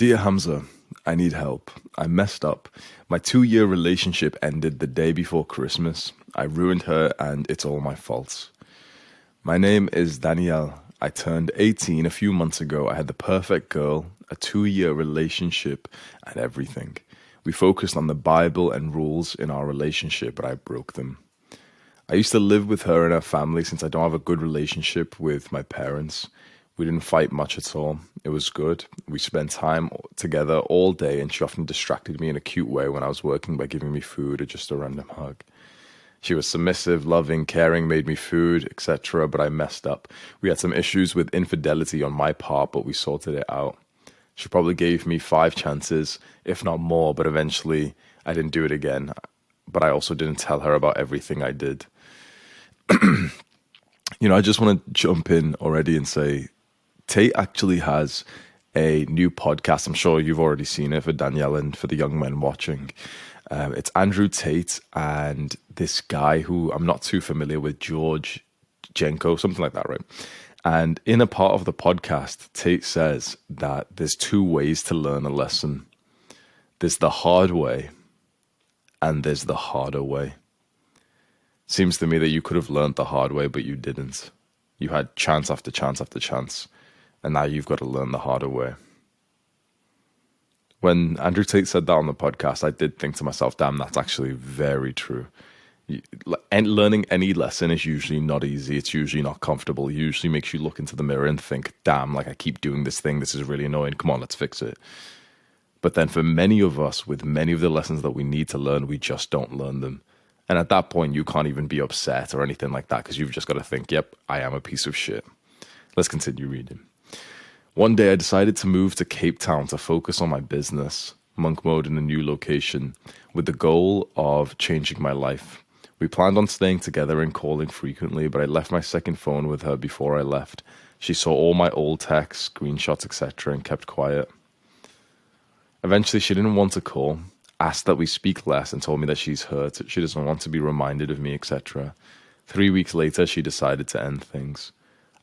Dear Hamza, I need help. I messed up. My two year relationship ended the day before Christmas. I ruined her, and it's all my fault. My name is Danielle. I turned 18 a few months ago. I had the perfect girl, a two year relationship, and everything. We focused on the Bible and rules in our relationship, but I broke them. I used to live with her and her family since I don't have a good relationship with my parents. We didn't fight much at all. It was good. We spent time together all day, and she often distracted me in a cute way when I was working by giving me food or just a random hug. She was submissive, loving, caring, made me food, etc., but I messed up. We had some issues with infidelity on my part, but we sorted it out. She probably gave me five chances, if not more, but eventually I didn't do it again. But I also didn't tell her about everything I did. you know, I just want to jump in already and say Tate actually has a new podcast. I'm sure you've already seen it for Danielle and for the young men watching. Um, it's Andrew Tate and this guy who I'm not too familiar with, George Janko, something like that, right? And in a part of the podcast, Tate says that there's two ways to learn a lesson there's the hard way, and there's the harder way. Seems to me that you could have learned the hard way, but you didn't. You had chance after chance after chance and now you've got to learn the harder way. When Andrew Tate said that on the podcast, I did think to myself, damn, that's actually very true. And learning any lesson is usually not easy. It's usually not comfortable. It usually makes you look into the mirror and think, damn, like I keep doing this thing. This is really annoying. Come on, let's fix it. But then for many of us, with many of the lessons that we need to learn, we just don't learn them. And at that point, you can't even be upset or anything like that because you've just got to think, yep, I am a piece of shit. Let's continue reading. One day I decided to move to Cape Town to focus on my business, monk mode in a new location, with the goal of changing my life. We planned on staying together and calling frequently, but I left my second phone with her before I left. She saw all my old texts, screenshots, etc., and kept quiet. Eventually, she didn't want to call, asked that we speak less, and told me that she's hurt. She doesn't want to be reminded of me, etc. Three weeks later, she decided to end things.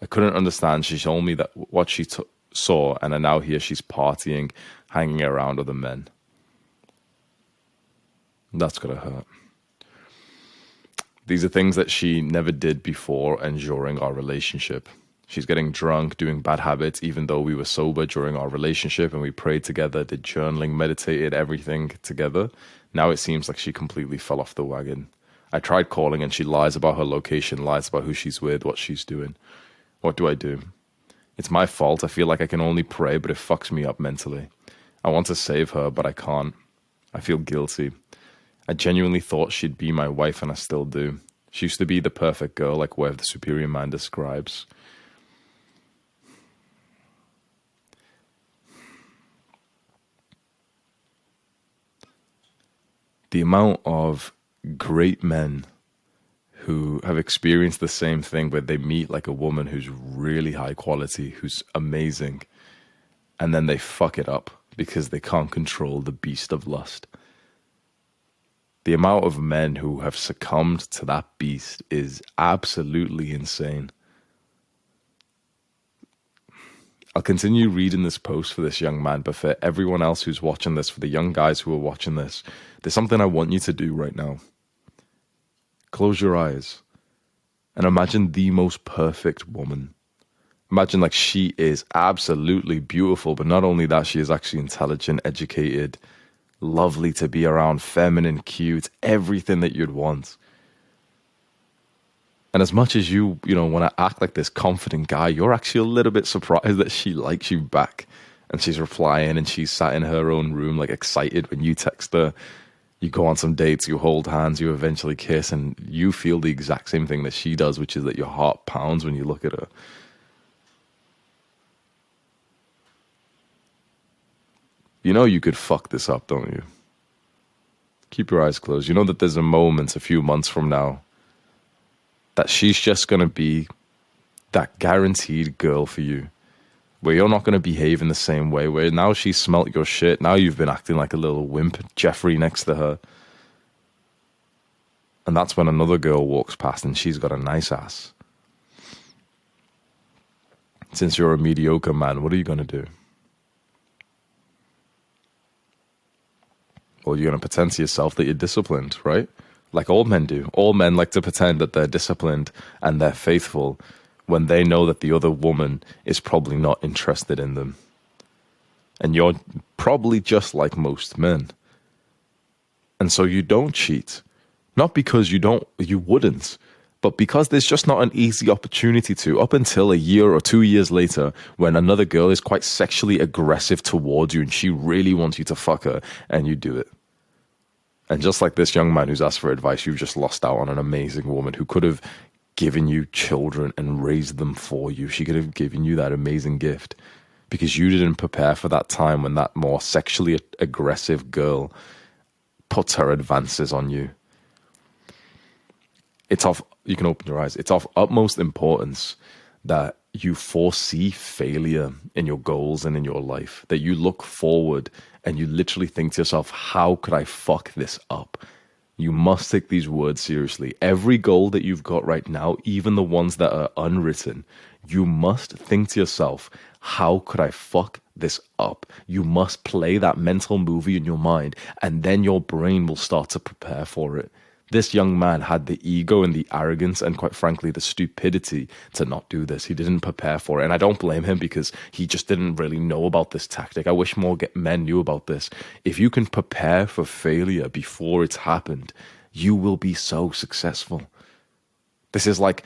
I couldn't understand. She told me that what she took saw, and I now here she's partying, hanging around other men. That's gonna hurt. These are things that she never did before and during our relationship. She's getting drunk, doing bad habits, even though we were sober during our relationship and we prayed together, did journaling, meditated, everything together. Now it seems like she completely fell off the wagon. I tried calling and she lies about her location, lies about who she's with, what she's doing. What do I do? It's my fault. I feel like I can only pray, but it fucks me up mentally. I want to save her, but I can't. I feel guilty. I genuinely thought she'd be my wife, and I still do. She used to be the perfect girl, like where the superior man describes. The amount of great men who have experienced the same thing where they meet like a woman who's really high quality, who's amazing, and then they fuck it up because they can't control the beast of lust. The amount of men who have succumbed to that beast is absolutely insane. I'll continue reading this post for this young man, but for everyone else who's watching this, for the young guys who are watching this, there's something I want you to do right now. Close your eyes and imagine the most perfect woman. Imagine like she is absolutely beautiful, but not only that, she is actually intelligent, educated, lovely to be around, feminine, cute, everything that you'd want. And as much as you, you know, want to act like this confident guy, you're actually a little bit surprised that she likes you back. And she's replying and she's sat in her own room, like excited when you text her. You go on some dates, you hold hands, you eventually kiss, and you feel the exact same thing that she does, which is that your heart pounds when you look at her. You know you could fuck this up, don't you? Keep your eyes closed. You know that there's a moment a few months from now that she's just going to be that guaranteed girl for you. Where you're not going to behave in the same way. Where now she's smelt your shit. Now you've been acting like a little wimp, Jeffrey next to her. And that's when another girl walks past and she's got a nice ass. Since you're a mediocre man, what are you going to do? Well, you're going to pretend to yourself that you're disciplined, right? Like all men do. All men like to pretend that they're disciplined and they're faithful when they know that the other woman is probably not interested in them. And you're probably just like most men. And so you don't cheat. Not because you don't you wouldn't, but because there's just not an easy opportunity to up until a year or 2 years later when another girl is quite sexually aggressive towards you and she really wants you to fuck her and you do it. And just like this young man who's asked for advice, you've just lost out on an amazing woman who could have given you children and raised them for you. She could have given you that amazing gift because you didn't prepare for that time when that more sexually aggressive girl puts her advances on you. It's of, you can open your eyes, it's of utmost importance that you foresee failure in your goals and in your life, that you look forward and you literally think to yourself, how could I fuck this up? You must take these words seriously. Every goal that you've got right now, even the ones that are unwritten, you must think to yourself, how could I fuck this up? You must play that mental movie in your mind, and then your brain will start to prepare for it. This young man had the ego and the arrogance and, quite frankly, the stupidity to not do this. He didn't prepare for it. And I don't blame him because he just didn't really know about this tactic. I wish more men knew about this. If you can prepare for failure before it's happened, you will be so successful. This is like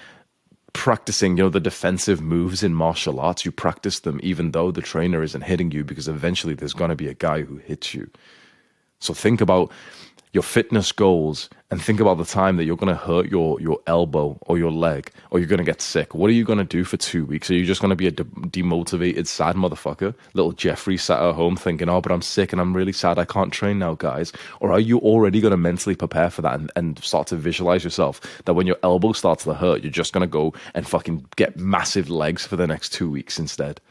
practicing, you know, the defensive moves in martial arts. You practice them even though the trainer isn't hitting you because eventually there's going to be a guy who hits you. So think about your fitness goals and think about the time that you're going to hurt your your elbow or your leg or you're going to get sick. What are you going to do for two weeks? Are you just going to be a de- demotivated, sad motherfucker? Little Jeffrey sat at home thinking, oh, but I'm sick and I'm really sad. I can't train now, guys. Or are you already going to mentally prepare for that and, and start to visualize yourself that when your elbow starts to hurt, you're just going to go and fucking get massive legs for the next two weeks instead?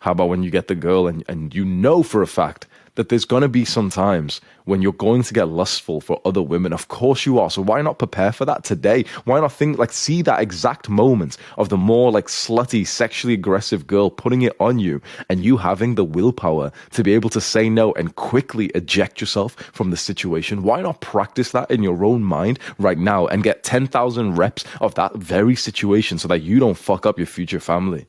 How about when you get the girl and, and you know for a fact that there's going to be some times when you're going to get lustful for other women. Of course you are. So why not prepare for that today? Why not think like see that exact moment of the more like slutty, sexually aggressive girl putting it on you and you having the willpower to be able to say no and quickly eject yourself from the situation? Why not practice that in your own mind right now and get 10,000 reps of that very situation so that you don't fuck up your future family?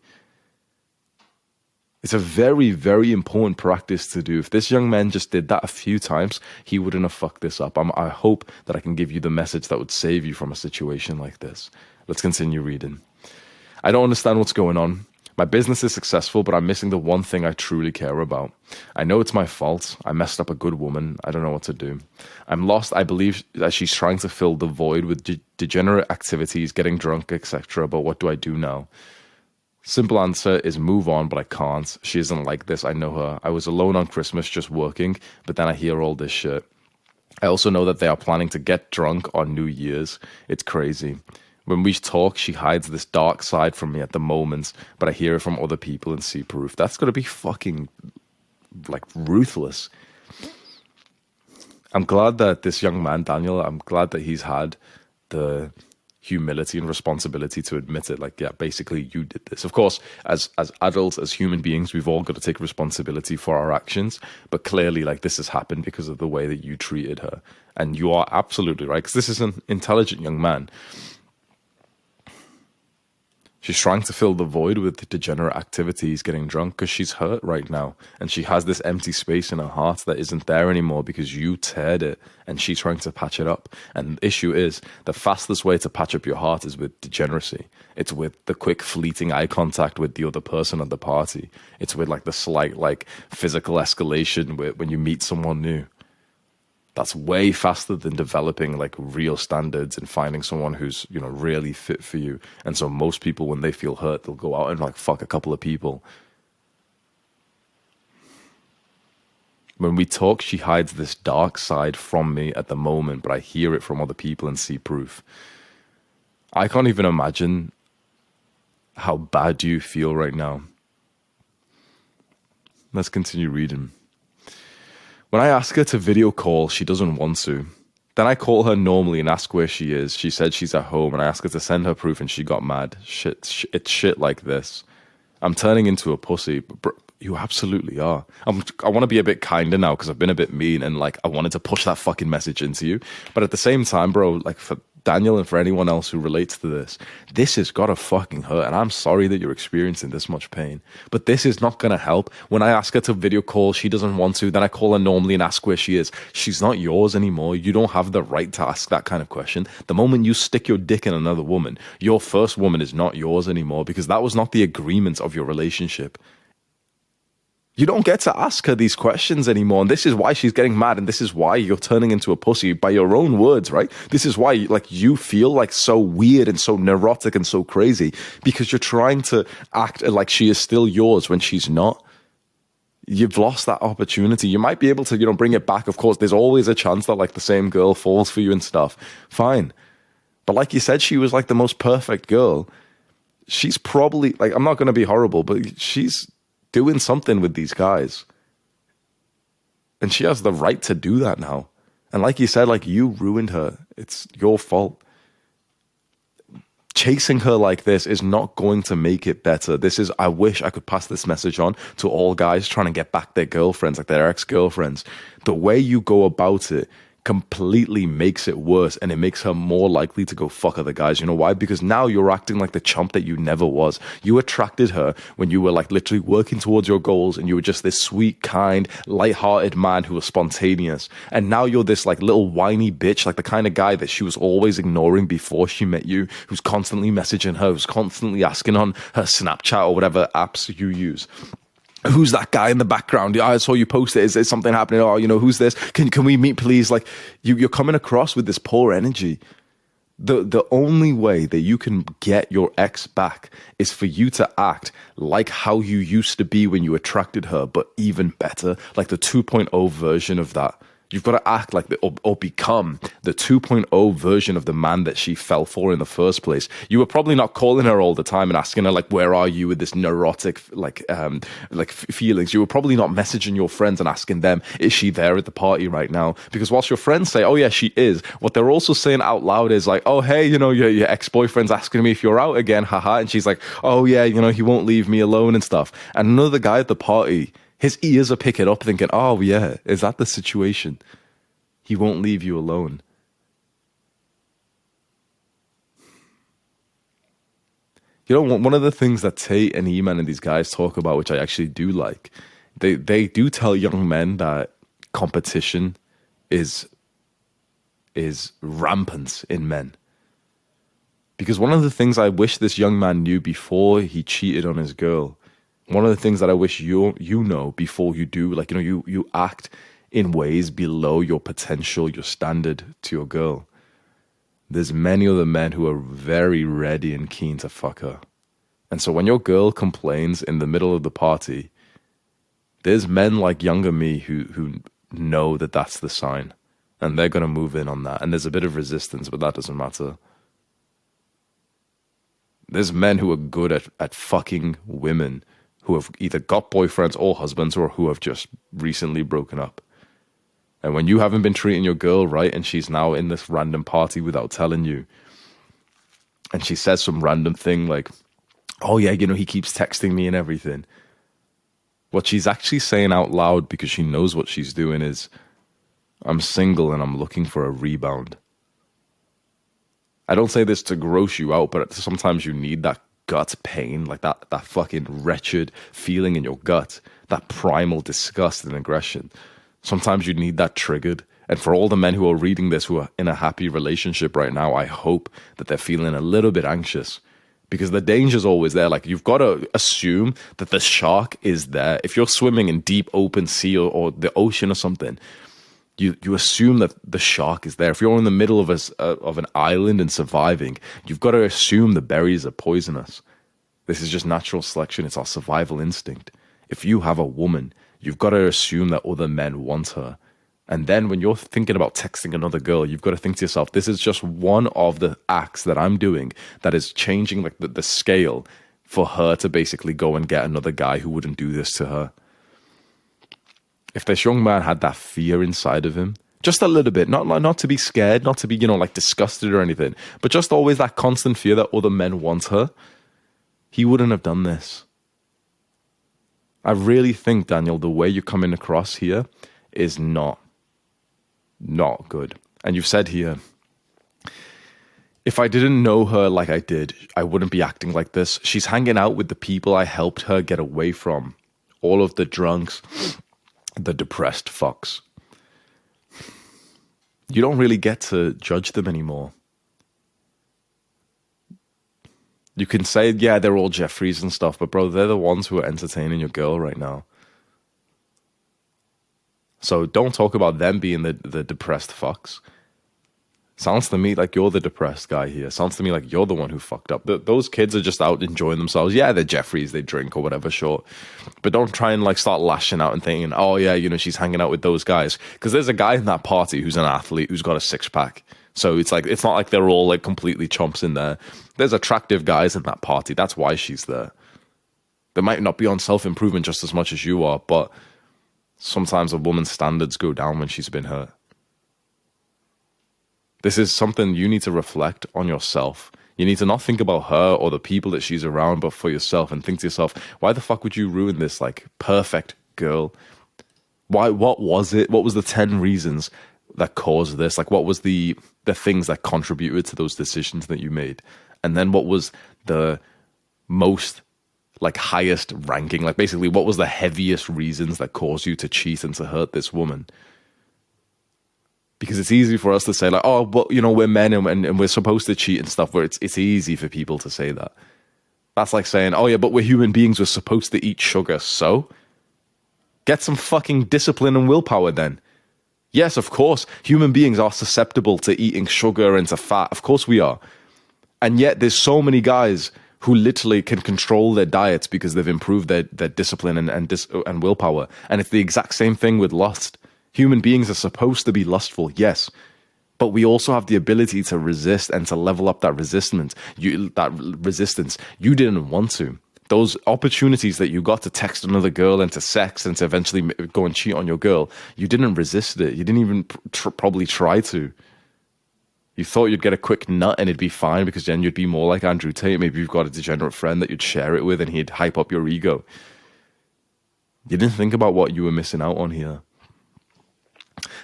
It's a very, very important practice to do. If this young man just did that a few times, he wouldn't have fucked this up. I'm, I hope that I can give you the message that would save you from a situation like this. Let's continue reading. I don't understand what's going on. My business is successful, but I'm missing the one thing I truly care about. I know it's my fault. I messed up a good woman. I don't know what to do. I'm lost. I believe that she's trying to fill the void with de- degenerate activities, getting drunk, etc. But what do I do now? Simple answer is move on, but I can't. She isn't like this. I know her. I was alone on Christmas just working, but then I hear all this shit. I also know that they are planning to get drunk on New Year's. It's crazy. When we talk, she hides this dark side from me at the moment, but I hear it from other people and see proof. That's gonna be fucking like ruthless. I'm glad that this young man, Daniel, I'm glad that he's had the humility and responsibility to admit it. Like yeah basically you did this. Of course as as adults as human beings we've all got to take responsibility for our actions. But clearly like this has happened because of the way that you treated her. And you are absolutely right because this is an intelligent young man She's trying to fill the void with degenerate activities, getting drunk because she's hurt right now. And she has this empty space in her heart that isn't there anymore because you teared it and she's trying to patch it up. And the issue is the fastest way to patch up your heart is with degeneracy. It's with the quick, fleeting eye contact with the other person at the party. It's with like the slight, like physical escalation when you meet someone new that's way faster than developing like real standards and finding someone who's you know really fit for you. And so most people when they feel hurt they'll go out and like fuck a couple of people. When we talk she hides this dark side from me at the moment but i hear it from other people and see proof. I can't even imagine how bad you feel right now. Let's continue reading when I ask her to video call, she doesn't want to. Then I call her normally and ask where she is. She said she's at home, and I ask her to send her proof, and she got mad. Shit, sh- it's shit like this. I'm turning into a pussy. Br- you absolutely are. I'm, I want to be a bit kinder now because I've been a bit mean, and like I wanted to push that fucking message into you. But at the same time, bro, like for Daniel and for anyone else who relates to this, this has got to fucking hurt. And I'm sorry that you're experiencing this much pain, but this is not going to help. When I ask her to video call, she doesn't want to. Then I call her normally and ask where she is. She's not yours anymore. You don't have the right to ask that kind of question. The moment you stick your dick in another woman, your first woman is not yours anymore because that was not the agreement of your relationship you don't get to ask her these questions anymore. And this is why she's getting mad. And this is why you're turning into a pussy by your own words, right? This is why like you feel like so weird and so neurotic and so crazy because you're trying to act like she is still yours when she's not. You've lost that opportunity. You might be able to, you know, bring it back. Of course, there's always a chance that like the same girl falls for you and stuff. Fine. But like you said, she was like the most perfect girl. She's probably like, I'm not going to be horrible, but she's doing something with these guys. And she has the right to do that now. And like you said, like you ruined her. It's your fault. Chasing her like this is not going to make it better. This is, I wish I could pass this message on to all guys trying to get back their girlfriends, like their ex girlfriends. The way you go about it completely makes it worse and it makes her more likely to go fuck other guys. You know why? Because now you're acting like the chump that you never was. You attracted her when you were like literally working towards your goals and you were just this sweet, kind, light-hearted man who was spontaneous. And now you're this like little whiny bitch, like the kind of guy that she was always ignoring before she met you, who's constantly messaging her, who's constantly asking on her Snapchat or whatever apps you use who's that guy in the background? I saw you post it. Is there something happening? Oh, you know, who's this? Can can we meet, please? Like you, you're coming across with this poor energy. The the only way that you can get your ex back is for you to act like how you used to be when you attracted her, but even better, like the 2.0 version of that. You've got to act like the, or, or, become the 2.0 version of the man that she fell for in the first place. You were probably not calling her all the time and asking her like, "Where are you?" with this neurotic like um like feelings. You were probably not messaging your friends and asking them, "Is she there at the party right now?" Because whilst your friends say, "Oh yeah, she is," what they're also saying out loud is like, "Oh hey, you know your your ex boyfriend's asking me if you're out again, haha," and she's like, "Oh yeah, you know he won't leave me alone and stuff." And another guy at the party his ears are picking up, thinking, oh, yeah, is that the situation? He won't leave you alone. You know, one of the things that Tate and Iman and these guys talk about, which I actually do like, they, they do tell young men that competition is is rampant in men. Because one of the things I wish this young man knew before he cheated on his girl one of the things that I wish you you know before you do, like you know, you you act in ways below your potential, your standard to your girl. There's many other men who are very ready and keen to fuck her. And so when your girl complains in the middle of the party, there's men like younger me who who know that that's the sign. and they're going to move in on that. And there's a bit of resistance, but that doesn't matter. There's men who are good at, at fucking women who have either got boyfriends or husbands or who have just recently broken up. And when you haven't been treating your girl right and she's now in this random party without telling you, and she says some random thing like, oh yeah, you know, he keeps texting me and everything. What she's actually saying out loud because she knows what she's doing is, I'm single and I'm looking for a rebound. I don't say this to gross you out, but sometimes you need that gut pain, like that, that fucking wretched feeling in your gut, that primal disgust and aggression. Sometimes you need that triggered. And for all the men who are reading this who are in a happy relationship right now, I hope that they're feeling a little bit anxious because the danger's always there. Like you've got to assume that the shark is there. If you're swimming in deep open sea or, or the ocean or something, you you assume that the shark is there. If you're in the middle of a uh, of an island and surviving, you've got to assume the berries are poisonous. This is just natural selection. It's our survival instinct. If you have a woman, you've got to assume that other men want her. And then when you're thinking about texting another girl, you've got to think to yourself, this is just one of the acts that I'm doing that is changing like the, the scale for her to basically go and get another guy who wouldn't do this to her if this young man had that fear inside of him, just a little bit, not not to be scared, not to be you know like disgusted or anything, but just always that constant fear that other men want her, he wouldn't have done this. I really think Daniel, the way you're coming across here is not not good. And you've said here, if I didn't know her like I did, I wouldn't be acting like this. She's hanging out with the people I helped her get away from. All of the drunks, the depressed fox. You don't really get to judge them anymore. You can say, yeah, they're all Jeffries and stuff, but bro, they're the ones who are entertaining your girl right now. So don't talk about them being the, the depressed fucks. Sounds to me like you're the depressed guy here. Sounds to me like you're the one who fucked up. Those kids are just out enjoying themselves. Yeah, they're Jeffries, they drink or whatever, sure. But don't try and like start lashing out and thinking, oh yeah, you know, she's hanging out with those guys. Because there's a guy in that party who's an athlete who's got a six pack. So it's like it's not like they're all like completely chumps in there. There's attractive guys in that party. That's why she's there. They might not be on self improvement just as much as you are, but sometimes a woman's standards go down when she's been hurt. This is something you need to reflect on yourself. You need to not think about her or the people that she's around, but for yourself and think to yourself, why the fuck would you ruin this like perfect girl? Why what was it? What was the 10 reasons that caused this? Like what was the the things that contributed to those decisions that you made? And then what was the most like highest ranking? Like basically what was the heaviest reasons that caused you to cheat and to hurt this woman? Because it's easy for us to say like, oh, but you know, we're men and, and, and, we're supposed to cheat and stuff. Where it's it's easy for people to say that. That's like saying, oh yeah, but we're human beings. We're supposed to eat sugar. So get some fucking discipline and willpower then. Yes, of course, human beings are susceptible to eating sugar and to fat. Of course we are. And yet there's so many guys who literally can control their diets because they've improved their, their discipline and, and, dis- and willpower. And it's the exact same thing with lust. Human beings are supposed to be lustful, yes, but we also have the ability to resist and to level up that resistance. You that resistance. You didn't want to. Those opportunities that you got to text another girl and to sex and to eventually go and cheat on your girl, you didn't resist it. You didn't even tr- probably try to. You thought you'd get a quick nut and it'd be fine because then you'd be more like Andrew Tate. Maybe you've got a degenerate friend that you'd share it with and he'd hype up your ego. You didn't think about what you were missing out on here.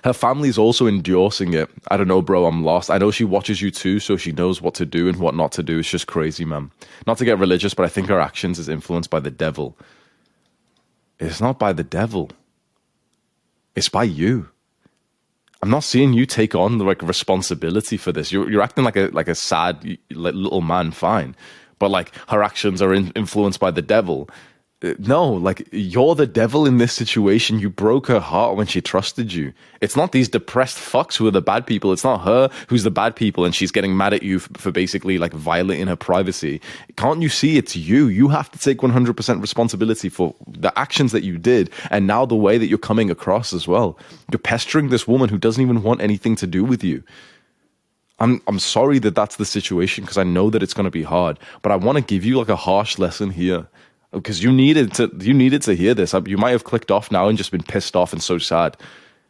Her family's also endorsing it. I don't know, bro. I'm lost. I know she watches you too, so she knows what to do and what not to do. It's just crazy, man. Not to get religious, but I think her actions is influenced by the devil. It's not by the devil. It's by you. I'm not seeing you take on the like responsibility for this. You're you're acting like a like a sad little man, fine, but like her actions are in, influenced by the devil, no, like you're the devil in this situation. You broke her heart when she trusted you. It's not these depressed fucks who are the bad people. It's not her who's the bad people and she's getting mad at you for basically like violating her privacy. Can't you see it's you? You have to take 100% responsibility for the actions that you did and now the way that you're coming across as well. You're pestering this woman who doesn't even want anything to do with you. I'm I'm sorry that that's the situation because I know that it's going to be hard, but I want to give you like a harsh lesson here because you needed to you needed to hear this. You might have clicked off now and just been pissed off and so sad.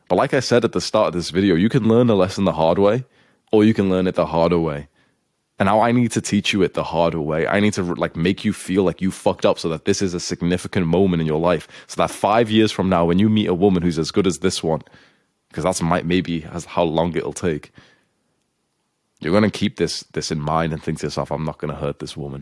But like I said at the start of this video, you can learn a lesson the hard way, or you can learn it the harder way. And now I need to teach you it the harder way. I need to like make you feel like you fucked up so that this is a significant moment in your life. So that five years from now, when you meet a woman who's as good as this one, because that's might maybe how long it'll take, you're gonna keep this this in mind and think to yourself, I'm not gonna hurt this woman.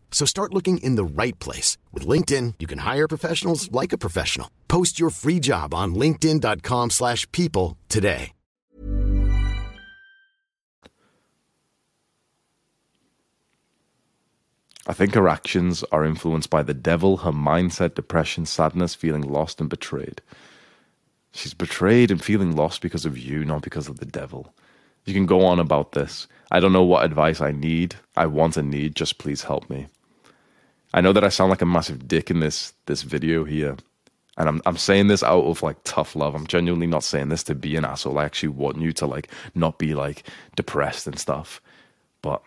So start looking in the right place. With LinkedIn, you can hire professionals like a professional. Post your free job on linkedin.com slash people today. I think her actions are influenced by the devil, her mindset, depression, sadness, feeling lost and betrayed. She's betrayed and feeling lost because of you, not because of the devil. You can go on about this. I don't know what advice I need. I want and need. Just please help me. I know that I sound like a massive dick in this this video here. And I'm I'm saying this out of like tough love. I'm genuinely not saying this to be an asshole. I actually want you to like not be like depressed and stuff. But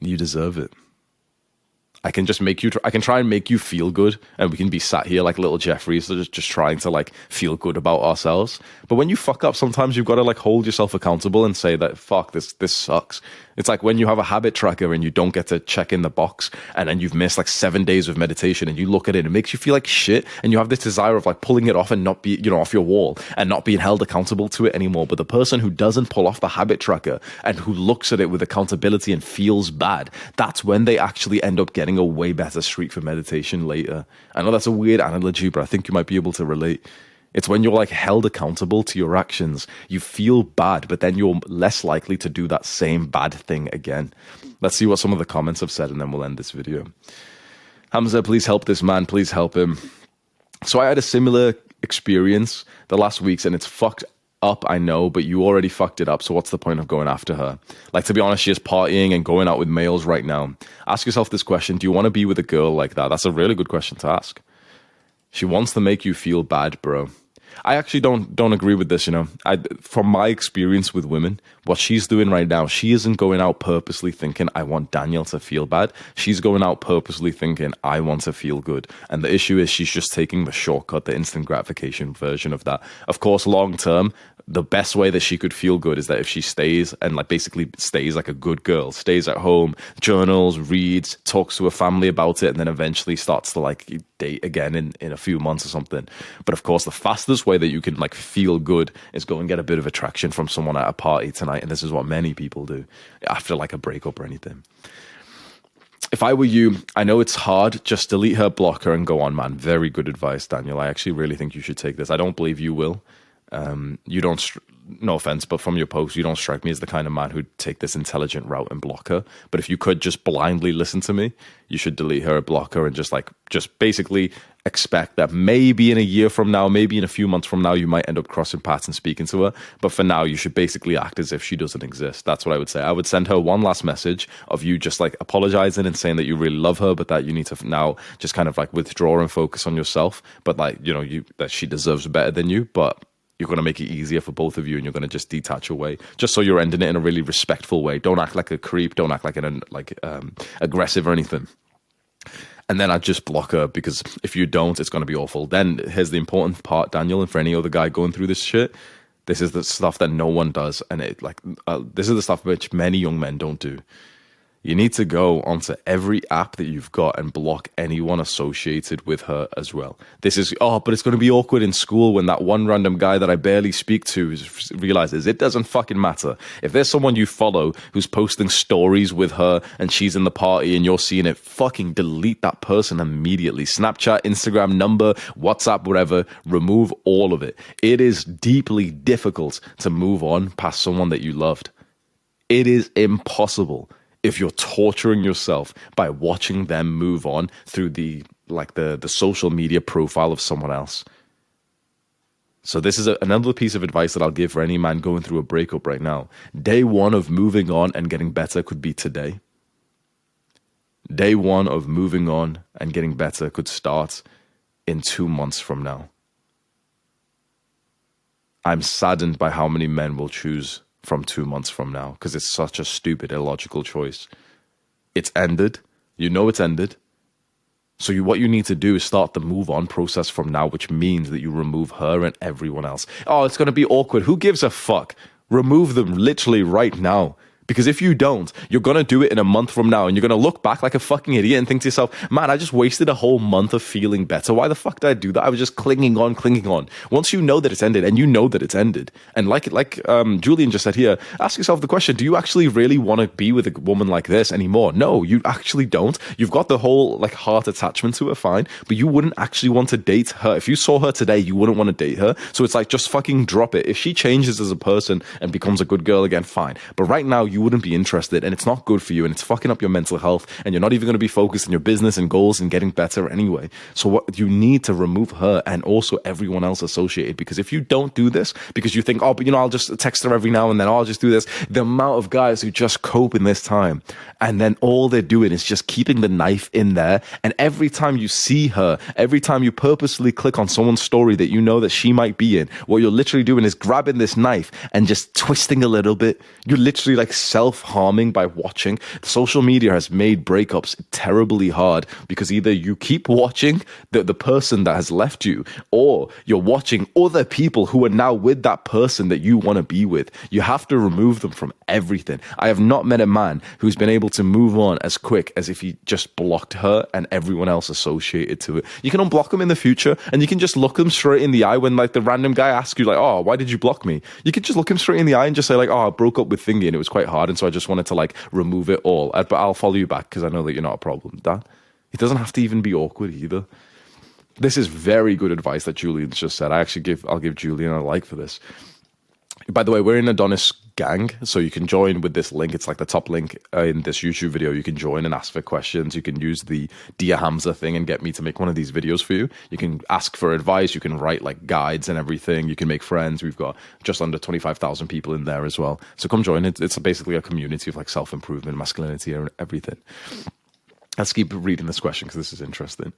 you deserve it. I can just make you. I can try and make you feel good, and we can be sat here like little Jeffries, just just trying to like feel good about ourselves. But when you fuck up, sometimes you've got to like hold yourself accountable and say that fuck this this sucks. It's like when you have a habit tracker and you don't get to check in the box, and then you've missed like seven days of meditation, and you look at it, it makes you feel like shit, and you have this desire of like pulling it off and not be you know off your wall and not being held accountable to it anymore. But the person who doesn't pull off the habit tracker and who looks at it with accountability and feels bad, that's when they actually end up getting a way better streak for meditation later. I know that's a weird analogy, but I think you might be able to relate. It's when you're like held accountable to your actions. You feel bad, but then you're less likely to do that same bad thing again. Let's see what some of the comments have said, and then we'll end this video. Hamza, please help this man. Please help him. So I had a similar experience the last weeks, and it's fucked up, I know, but you already fucked it up. So what's the point of going after her? Like, to be honest, she's partying and going out with males right now. Ask yourself this question Do you want to be with a girl like that? That's a really good question to ask. She wants to make you feel bad, bro. I actually don't don't agree with this. You know, I, from my experience with women, what she's doing right now, she isn't going out purposely thinking I want Daniel to feel bad. She's going out purposely thinking I want to feel good. And the issue is she's just taking the shortcut, the instant gratification version of that. Of course, long term, the best way that she could feel good is that if she stays and like basically stays like a good girl, stays at home, journals, reads, talks to her family about it, and then eventually starts to like date again in, in a few months or something. But of course, the fastest way that you can like feel good is go and get a bit of attraction from someone at a party tonight. And this is what many people do after like a breakup or anything. If I were you, I know it's hard. Just delete her, block her, and go on, man. Very good advice, Daniel. I actually really think you should take this. I don't believe you will. Um, you don't, no offense, but from your post, you don't strike me as the kind of man who'd take this intelligent route and block her. But if you could just blindly listen to me, you should delete her, block her, and just like, just basically expect that maybe in a year from now, maybe in a few months from now, you might end up crossing paths and speaking to her. But for now, you should basically act as if she doesn't exist. That's what I would say. I would send her one last message of you just like apologizing and saying that you really love her, but that you need to now just kind of like withdraw and focus on yourself. But like, you know, you that she deserves better than you. But you're going to make it easier for both of you and you're going to just detach away just so you're ending it in a really respectful way. Don't act like a creep. Don't act like an like um, aggressive or anything. And then I just block her because if you don't, it's going to be awful. Then here's the important part, Daniel, and for any other guy going through this shit, this is the stuff that no one does, and it like uh, this is the stuff which many young men don't do you need to go onto every app that you've got and block anyone associated with her as well. This is, oh, but it's going to be awkward in school when that one random guy that I barely speak to realizes it doesn't fucking matter. If there's someone you follow who's posting stories with her and she's in the party and you're seeing it, fucking delete that person immediately. Snapchat, Instagram, number, WhatsApp, whatever, remove all of it. It is deeply difficult to move on past someone that you loved. It is impossible if you're torturing yourself by watching them move on through the like the the social media profile of someone else. So this is a, another piece of advice that I'll give for any man going through a breakup right now. Day 1 of moving on and getting better could be today. Day 1 of moving on and getting better could start in 2 months from now. I'm saddened by how many men will choose from two months from now because it's such a stupid, illogical choice. It's ended. You know it's ended. So you, what you need to do is start the move on process from now, which means that you remove her and everyone else. Oh, it's going to be awkward. Who gives a fuck? Remove them literally right now. Because if you don't, you're going to do it in a month from now and you're going to look back like a fucking idiot and think to yourself, man, I just wasted a whole month of feeling better. Why the fuck did I do that? I was just clinging on, clinging on. Once you know that it's ended and you know that it's ended, and like, like um, Julian just said here, ask yourself the question, do you actually really want to be with a woman like this anymore? No, you actually don't. You've got the whole like heart attachment to her, fine, but you wouldn't actually want to date her. If you saw her today, you wouldn't want to date her. So it's like, just fucking drop it. If she changes as a person and becomes a good girl again, fine. But right now, you wouldn't be interested and it's not good for you and it's fucking up your mental health and you're not even going to be focused on your business and goals and getting better anyway. So what you need to remove her and also everyone else associated because if you don't do this because you think, oh, but you know, I'll just text her every now and then, oh, I'll just do this. The amount of guys who just cope in this time and then all they're doing is just keeping the knife in there. And every time you see her, every time you purposely click on someone's story that you know that she might be in, what you're literally doing is grabbing this knife and just twisting a little bit. You're literally like self harming by watching. Social media has made breakups terribly hard because either you keep watching the, the person that has left you or you're watching other people who are now with that person that you want to be with. You have to remove them from everything. I have not met a man who's been able to move on as quick as if he just blocked her and everyone else associated to it. You can unblock them in the future and you can just look them straight in the eye when like the random guy asks you like, "Oh, why did you block me?" You can just look him straight in the eye and just say like, "Oh, I broke up with Thingy and it was quite hard and so I just wanted to like remove it all. Uh, but I'll follow you back because I know that you're not a problem." That it doesn't have to even be awkward either. This is very good advice that Julian's just said. I actually give I'll give Julian a like for this. By the way, we're in Adonis gang, so you can join with this link. It's like the top link uh, in this YouTube video. You can join and ask for questions. You can use the Dear Hamza thing and get me to make one of these videos for you. You can ask for advice. You can write like guides and everything. You can make friends. We've got just under 25,000 people in there as well. So come join. It's, it's basically a community of like self improvement, masculinity, and everything. Let's keep reading this question because this is interesting.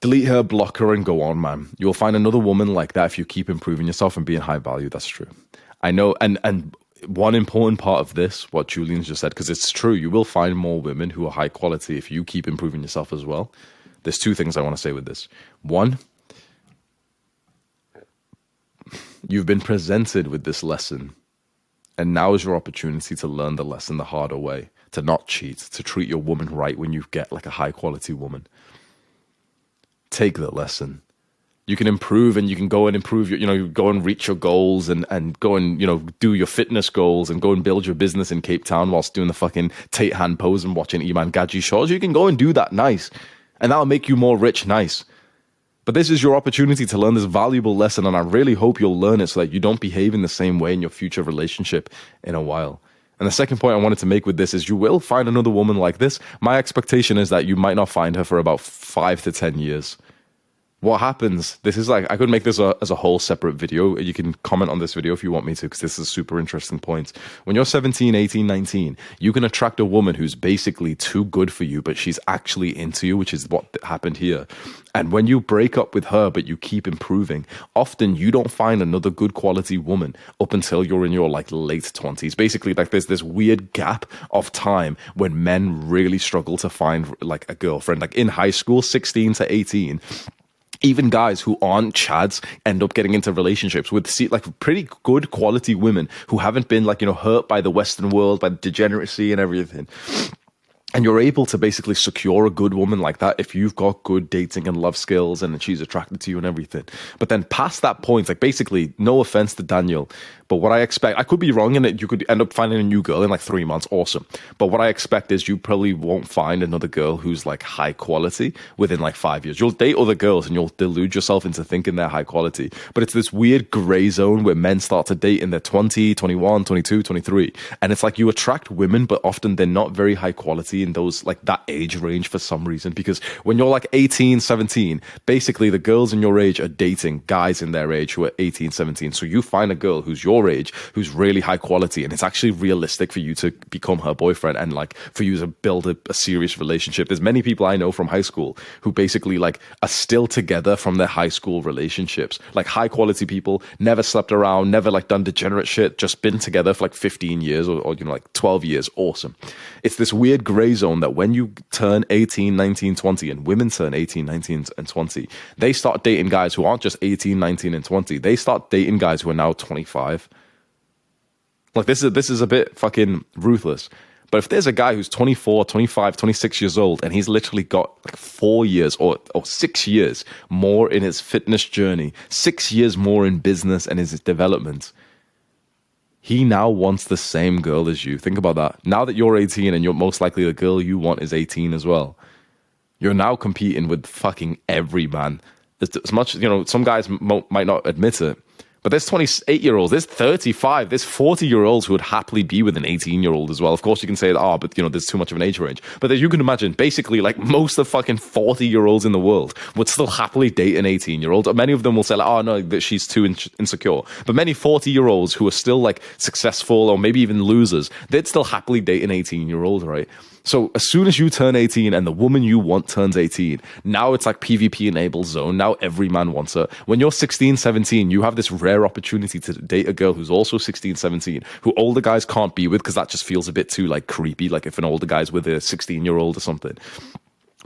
Delete her, block her, and go on, man. You'll find another woman like that if you keep improving yourself and being high value. That's true. I know, and and one important part of this, what Julian's just said, because it's true, you will find more women who are high quality if you keep improving yourself as well. There's two things I want to say with this. One, you've been presented with this lesson, and now is your opportunity to learn the lesson the harder way, to not cheat, to treat your woman right when you get like a high quality woman take that lesson. You can improve and you can go and improve your, you know, go and reach your goals and, and go and, you know, do your fitness goals and go and build your business in Cape Town whilst doing the fucking Tate hand pose and watching Iman Gadzhi shows. You can go and do that nice. And that'll make you more rich nice. But this is your opportunity to learn this valuable lesson, and I really hope you'll learn it so that you don't behave in the same way in your future relationship in a while. And the second point I wanted to make with this is you will find another woman like this. My expectation is that you might not find her for about five to 10 years. What happens? This is like i could make this a, as a whole separate video. You can comment on this video if you want me to because this is a super interesting point when you're 17 18 19 you can attract a woman who's basically too good for you but she's actually into you which is what happened here. And when you break up with her but you keep improving often you don't find another good quality woman up until you're in your like late 20s basically like there's this weird gap of time when men really struggle to find like a girlfriend. Like in high school 16 to 18 even guys who aren't chads end up getting into relationships with like pretty good quality women who haven't been like you know hurt by the western world by the degeneracy and everything and you're able to basically secure a good woman like that if you've got good dating and love skills and she's attracted to you and everything. But then past that point, like basically, no offense to Daniel, but what I expect, I could be wrong in that you could end up finding a new girl in like three months. Awesome. But what I expect is you probably won't find another girl who's like high quality within like five years. You'll date other girls and you'll delude yourself into thinking they're high quality. But it's this weird gray zone where men start to date in their 20, 21, 22, 23. And it's like you attract women, but often they're not very high quality in those like that age range for some reason. Because when you're like 18, 17, basically the girls in your age are dating guys in their age who are 18, 17. So you find a girl who's your age who's really high quality and it's actually realistic for you to become her boyfriend and like for you to build a, a serious relationship. There's many people I know from high school who basically like are still together from their high school relationships. Like high quality people, never slept around, never like done degenerate shit, just been together for like 15 years or, or you know like 12 years. Awesome. It's this weird gray zone that when you turn 18, 19, 20 and women turn 18, 19 and 20, they start dating guys who aren't just 18, 19 and 20. They start dating guys who are now 25 like this is this is a bit fucking ruthless. But if there's a guy who's 24, 25, 26 years old and he's literally got like 4 years or or 6 years more in his fitness journey, 6 years more in business and his development, he now wants the same girl as you. Think about that. Now that you're 18 and you're most likely the girl you want is 18 as well. You're now competing with fucking every man. As much, you know, some guys might not admit it, but there's 28 year olds, there's 35, there's 40 year olds who would happily be with an 18 year old as well. Of course, you can say, oh, but you know, there's too much of an age range. But as you can imagine, basically, like most of fucking 40 year olds in the world would still happily date an 18 year old. Many of them will say, like, oh, no, that she's too in- insecure. But many 40 year olds who are still like successful or maybe even losers, they'd still happily date an 18 year old, right? So as soon as you turn 18 and the woman you want turns 18, now it's like PvP enabled zone. Now every man wants her. When you're 16, 17, you have this rare opportunity to date a girl who's also 16, 17, who older guys can't be with because that just feels a bit too like creepy. Like if an older guy's with a 16 year old or something.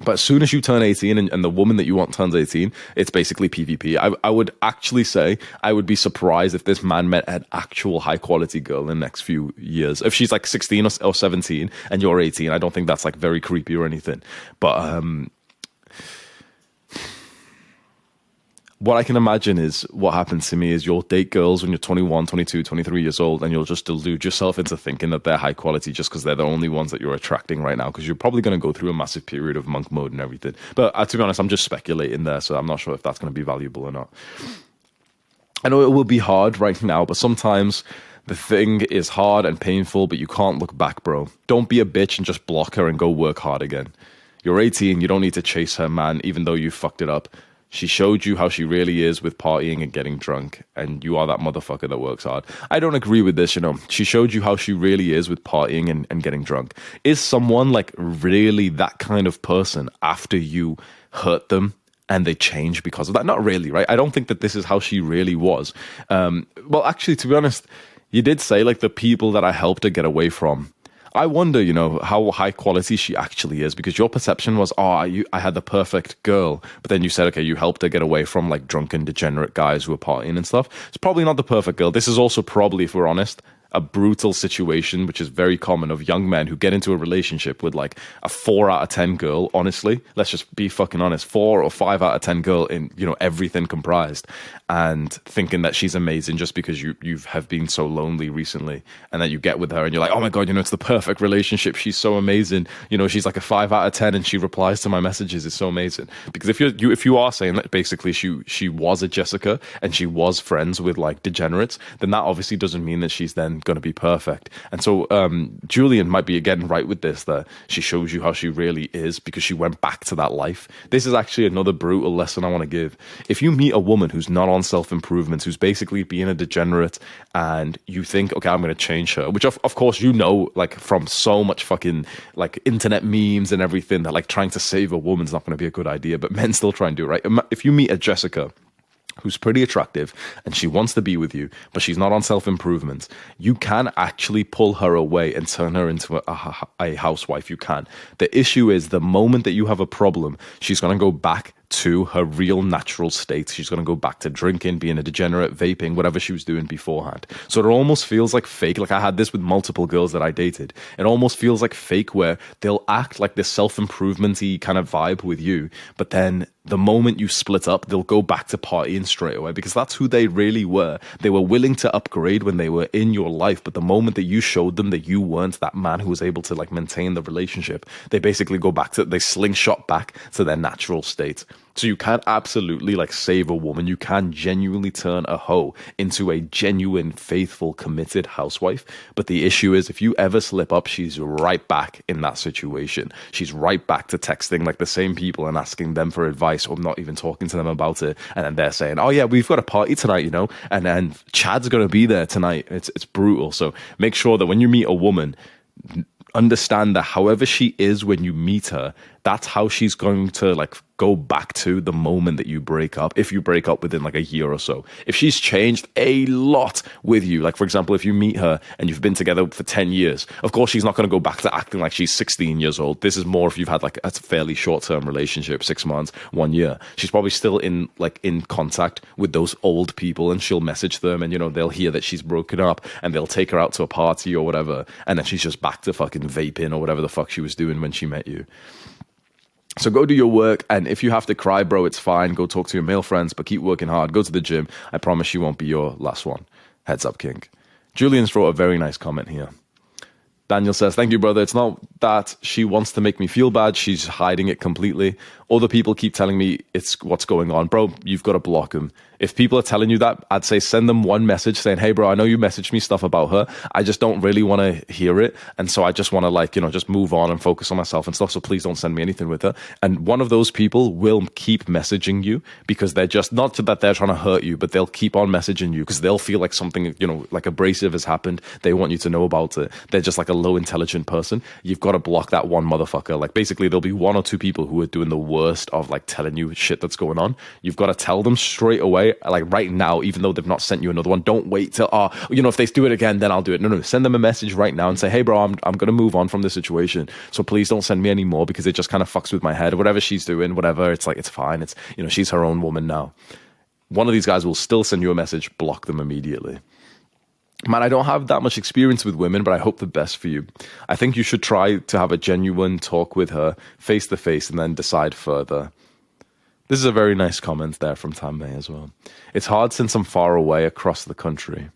But as soon as you turn 18 and, and, the woman that you want turns 18, it's basically PvP. I, I, would actually say I would be surprised if this man met an actual high quality girl in the next few years. If she's like 16 or, or 17 and you're 18, I don't think that's like very creepy or anything. But um, what I can imagine is what happens to me is you'll date girls when you're 21, 22, 23 years old, and you'll just delude yourself into thinking that they're high quality just because they're the only ones that you're attracting right now. Because you're probably going to go through a massive period of monk mode and everything. But uh, to be honest, I'm just speculating there, so I'm not sure if that's going to be valuable or not. I know it will be hard right now, but sometimes the thing is hard and painful, but you can't look back, bro. Don't be a bitch and just block her and go work hard again. You're 18, you don't need to chase her man, even though you fucked it up. She showed you how she really is with partying and getting drunk, and you are that motherfucker that works hard. I don't agree with this, you know. She showed you how she really is with partying and, and getting drunk. Is someone like really that kind of person after you hurt them and they change because of that? Not really, right? I don't think that this is how she really was. Um, well, actually, to be honest, you did say like the people that I helped her get away from I wonder, you know, how high quality she actually is because your perception was, oh, you, I had the perfect girl. But then you said, okay, you helped her get away from like drunken, degenerate guys who were partying and stuff. It's probably not the perfect girl. This is also probably, if we're honest, a brutal situation, which is very common of young men who get into a relationship with like a four out of 10 girl. Honestly, let's just be fucking honest. Four or five out of 10 girl in, you know, everything comprised and thinking that she's amazing just because you, you have been so lonely recently and that you get with her and you're like, oh my God, you know, it's the perfect relationship. She's so amazing. You know, she's like a five out of 10 and she replies to my messages. It's so amazing. Because if you're, you, if you are saying that basically she, she was a Jessica and she was friends with like degenerates, then that obviously doesn't mean that she's then going to be perfect. And so um, Julian might be again right with this that she shows you how she really is because she went back to that life. This is actually another brutal lesson I want to give. If you meet a woman who's not on self improvement, who's basically being a degenerate, and you think, okay, I'm going to change her, which of, of course you know, like from so much fucking like internet memes and everything, that like trying to save a woman's not going to be a good idea, but men still try and do it, right? If you meet a Jessica, who's pretty attractive and she wants to be with you, but she's not on self improvement, you can actually pull her away and turn her into a, a, housewife. You can. The issue is the moment that you have a problem, she's going to go back to her real natural state. She's going to go back to drinking, being a degenerate, vaping, whatever she was doing beforehand. So it almost feels like fake. Like I had this with multiple girls that I dated. It almost feels like fake where they'll act like this self improvementy kind of vibe with you, but then the moment you split up, they'll go back to partying straight away because that's who they really were. They were willing to upgrade when they were in your life, but the moment that you showed them that you weren't that man who was able to like maintain the relationship, they basically go back to they slingshot back to their natural state. So you can absolutely like save a woman. You can genuinely turn a hoe into a genuine, faithful, committed housewife. But the issue is if you ever slip up, she's right back in that situation. She's right back to texting like the same people and asking them for advice or not even talking to them about it. And then they're saying, Oh yeah, we've got a party tonight, you know, and then Chad's gonna be there tonight. It's it's brutal. So make sure that when you meet a woman, understand that however she is when you meet her, that's how she's going to like go back to the moment that you break up if you break up within like a year or so. If she's changed a lot with you like for example if you meet her and you've been together for 10 years of course she's not going to go back to acting like she's 16 years old. This is more if you've had like a fairly short-term relationship six months one year. She's probably still in like in contact with those old people and she'll message them and you know they'll hear that she's broken up and they'll take her out to a party or whatever and then she's just back to fucking vaping or whatever the fuck she was doing when she met you so go do your work, and if you have to cry, bro, it's fine. Go talk to your male friends, but keep working hard. Go to the gym. I promise you won't be your last one. Heads up, King. Julian's wrote a very nice comment here. Daniel says, Thank you, brother. It's not that she wants to make me feel bad. She's hiding it completely. Other people keep telling me it's what's going on. Bro, you've got to block them. If people are telling you that, I'd say send them one message saying, Hey, bro, I know you messaged me stuff about her. I just don't really want to hear it. And so I just want to, like, you know, just move on and focus on myself and stuff. So please don't send me anything with her. And one of those people will keep messaging you because they're just not that they're trying to hurt you, but they'll keep on messaging you because they'll feel like something, you know, like abrasive has happened. They want you to know about it. They're just like a low intelligent person. You've got to block that one motherfucker. Like, basically, there'll be one or two people who are doing the worst of like telling you shit that's going on. You've got to tell them straight away, like right now, even though they've not sent you another one. Don't wait till, oh, you know, if they do it again, then I'll do it. No, no, send them a message right now and say, hey, bro, I'm, I'm to move on from this situation. So please don't send me any more because it just kind of fucks with my head. Whatever she's doing, whatever, it's like, it's fine. It's, you know, she's her own woman now. One of these guys will still send you a message, block them immediately. Man, I don't have that much experience with women, but I hope the best for you. I think you should try to have a genuine talk with her face to face and then decide further. This is a very nice comment there from Tam May as well. It's hard since I'm far away across the country.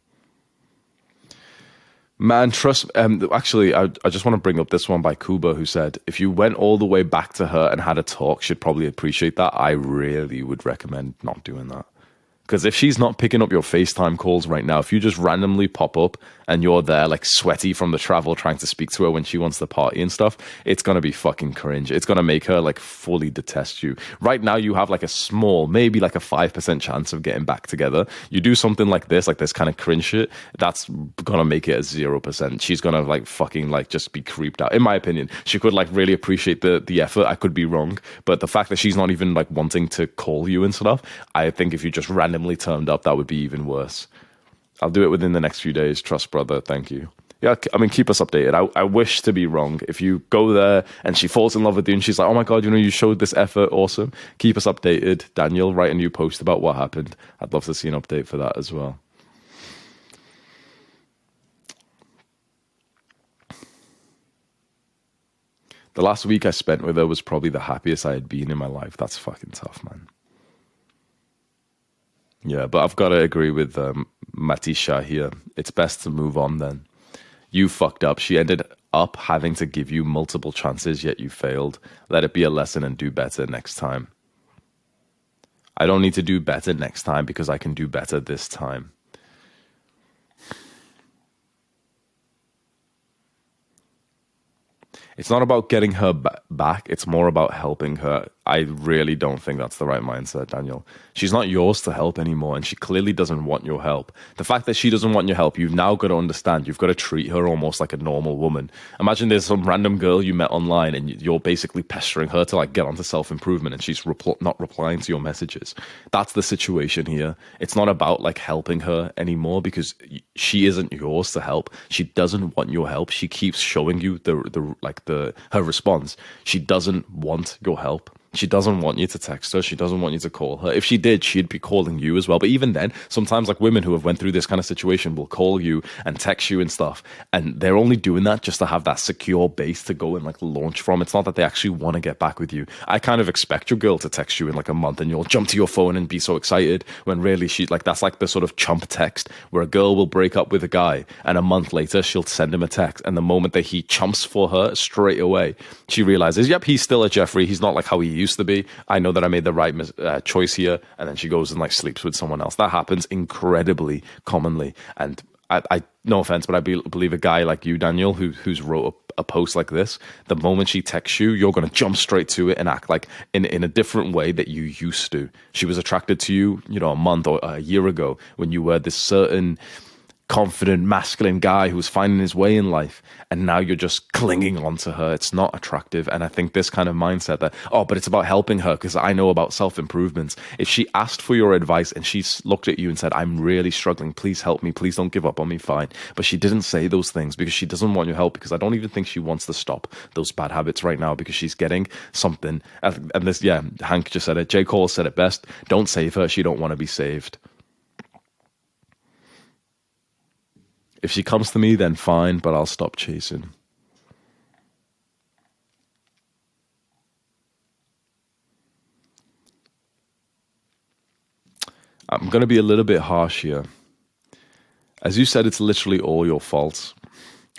Man, trust. Um, actually, I, I just want to bring up this one by Kuba, who said, "If you went all the way back to her and had a talk, she'd probably appreciate that." I really would recommend not doing that. Because if she's not picking up your FaceTime calls right now, if you just randomly pop up and you're there like sweaty from the travel trying to speak to her when she wants the party and stuff, it's going to be fucking cringe. It's going to make her like fully detest you. Right now, you have like a small, maybe like a 5% chance of getting back together. You do something like this, like this kind of cringe shit, that's going to make it a 0%. She's going to like fucking like just be creeped out. In my opinion, she could like really appreciate the, the effort. I could be wrong. But the fact that she's not even like wanting to call you and stuff, I think if you just randomly turned up, that would be even worse. I'll do it within the next few days. Trust, brother. Thank you. Yeah, I mean, keep us updated. I, I wish to be wrong. If you go there and she falls in love with you and she's like, oh my God, you know, you showed this effort. Awesome. Keep us updated. Daniel, write a new post about what happened. I'd love to see an update for that as well. The last week I spent with her was probably the happiest I had been in my life. That's fucking tough, man. Yeah, but I've got to agree with um, Matisha here. It's best to move on then. You fucked up. She ended up having to give you multiple chances, yet you failed. Let it be a lesson and do better next time. I don't need to do better next time because I can do better this time. It's not about getting her back, it's more about helping her I really don't think that's the right mindset, Daniel. She's not yours to help anymore, and she clearly doesn't want your help. The fact that she doesn't want your help, you've now got to understand. You've got to treat her almost like a normal woman. Imagine there's some random girl you met online, and you're basically pestering her to like get onto self improvement, and she's repl- not replying to your messages. That's the situation here. It's not about like helping her anymore because she isn't yours to help. She doesn't want your help. She keeps showing you the the like the her response. She doesn't want your help. She doesn't want you to text her. She doesn't want you to call her. If she did, she'd be calling you as well. But even then, sometimes like women who have went through this kind of situation will call you and text you and stuff. And they're only doing that just to have that secure base to go and like launch from. It's not that they actually want to get back with you. I kind of expect your girl to text you in like a month and you'll jump to your phone and be so excited when really she like that's like the sort of chump text where a girl will break up with a guy and a month later she'll send him a text. And the moment that he chumps for her straight away, she realizes, yep, he's still a Jeffrey. He's not like how he used to be. I know that I made the right uh, choice here, and then she goes and like sleeps with someone else. That happens incredibly commonly, and I, I no offense, but I be, believe a guy like you, Daniel, who who's wrote a, a post like this, the moment she texts you, you're going to jump straight to it and act like in in a different way that you used to. She was attracted to you, you know, a month or a year ago when you were this certain confident, masculine guy who was finding his way in life. And now you're just clinging onto her. It's not attractive. And I think this kind of mindset that, oh, but it's about helping her because I know about self improvements. If she asked for your advice and she looked at you and said, I'm really struggling, please help me, please don't give up on me, fine. But she didn't say those things because she doesn't want your help because I don't even think she wants to stop those bad habits right now because she's getting something. And this, yeah, Hank just said it. J. Cole said it best. Don't save her. She don't want to be saved. If she comes to me, then fine, but I'll stop chasing. I'm going to be a little bit harsh here. As you said, it's literally all your fault.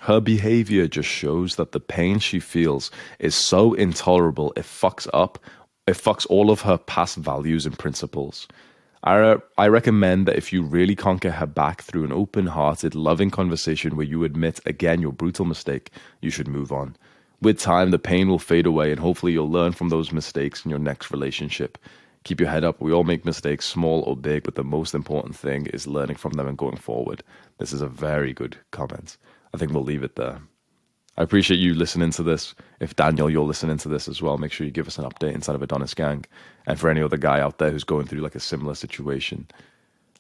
Her behavior just shows that the pain she feels is so intolerable, it fucks up, it fucks all of her past values and principles. I, I recommend that if you really can't get her back through an open hearted, loving conversation where you admit again your brutal mistake, you should move on. With time, the pain will fade away, and hopefully, you'll learn from those mistakes in your next relationship. Keep your head up. We all make mistakes, small or big, but the most important thing is learning from them and going forward. This is a very good comment. I think we'll leave it there. I appreciate you listening to this. If Daniel, you're listening to this as well, make sure you give us an update inside of Adonis Gang. And for any other guy out there who's going through like a similar situation,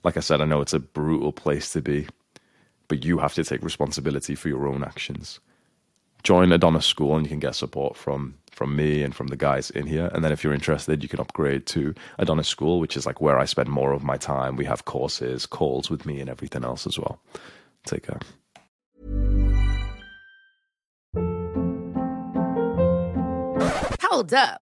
like I said, I know it's a brutal place to be, but you have to take responsibility for your own actions. Join Adonis School and you can get support from from me and from the guys in here. And then if you're interested, you can upgrade to Adonis School, which is like where I spend more of my time. We have courses, calls with me, and everything else as well. Take care. Hold up.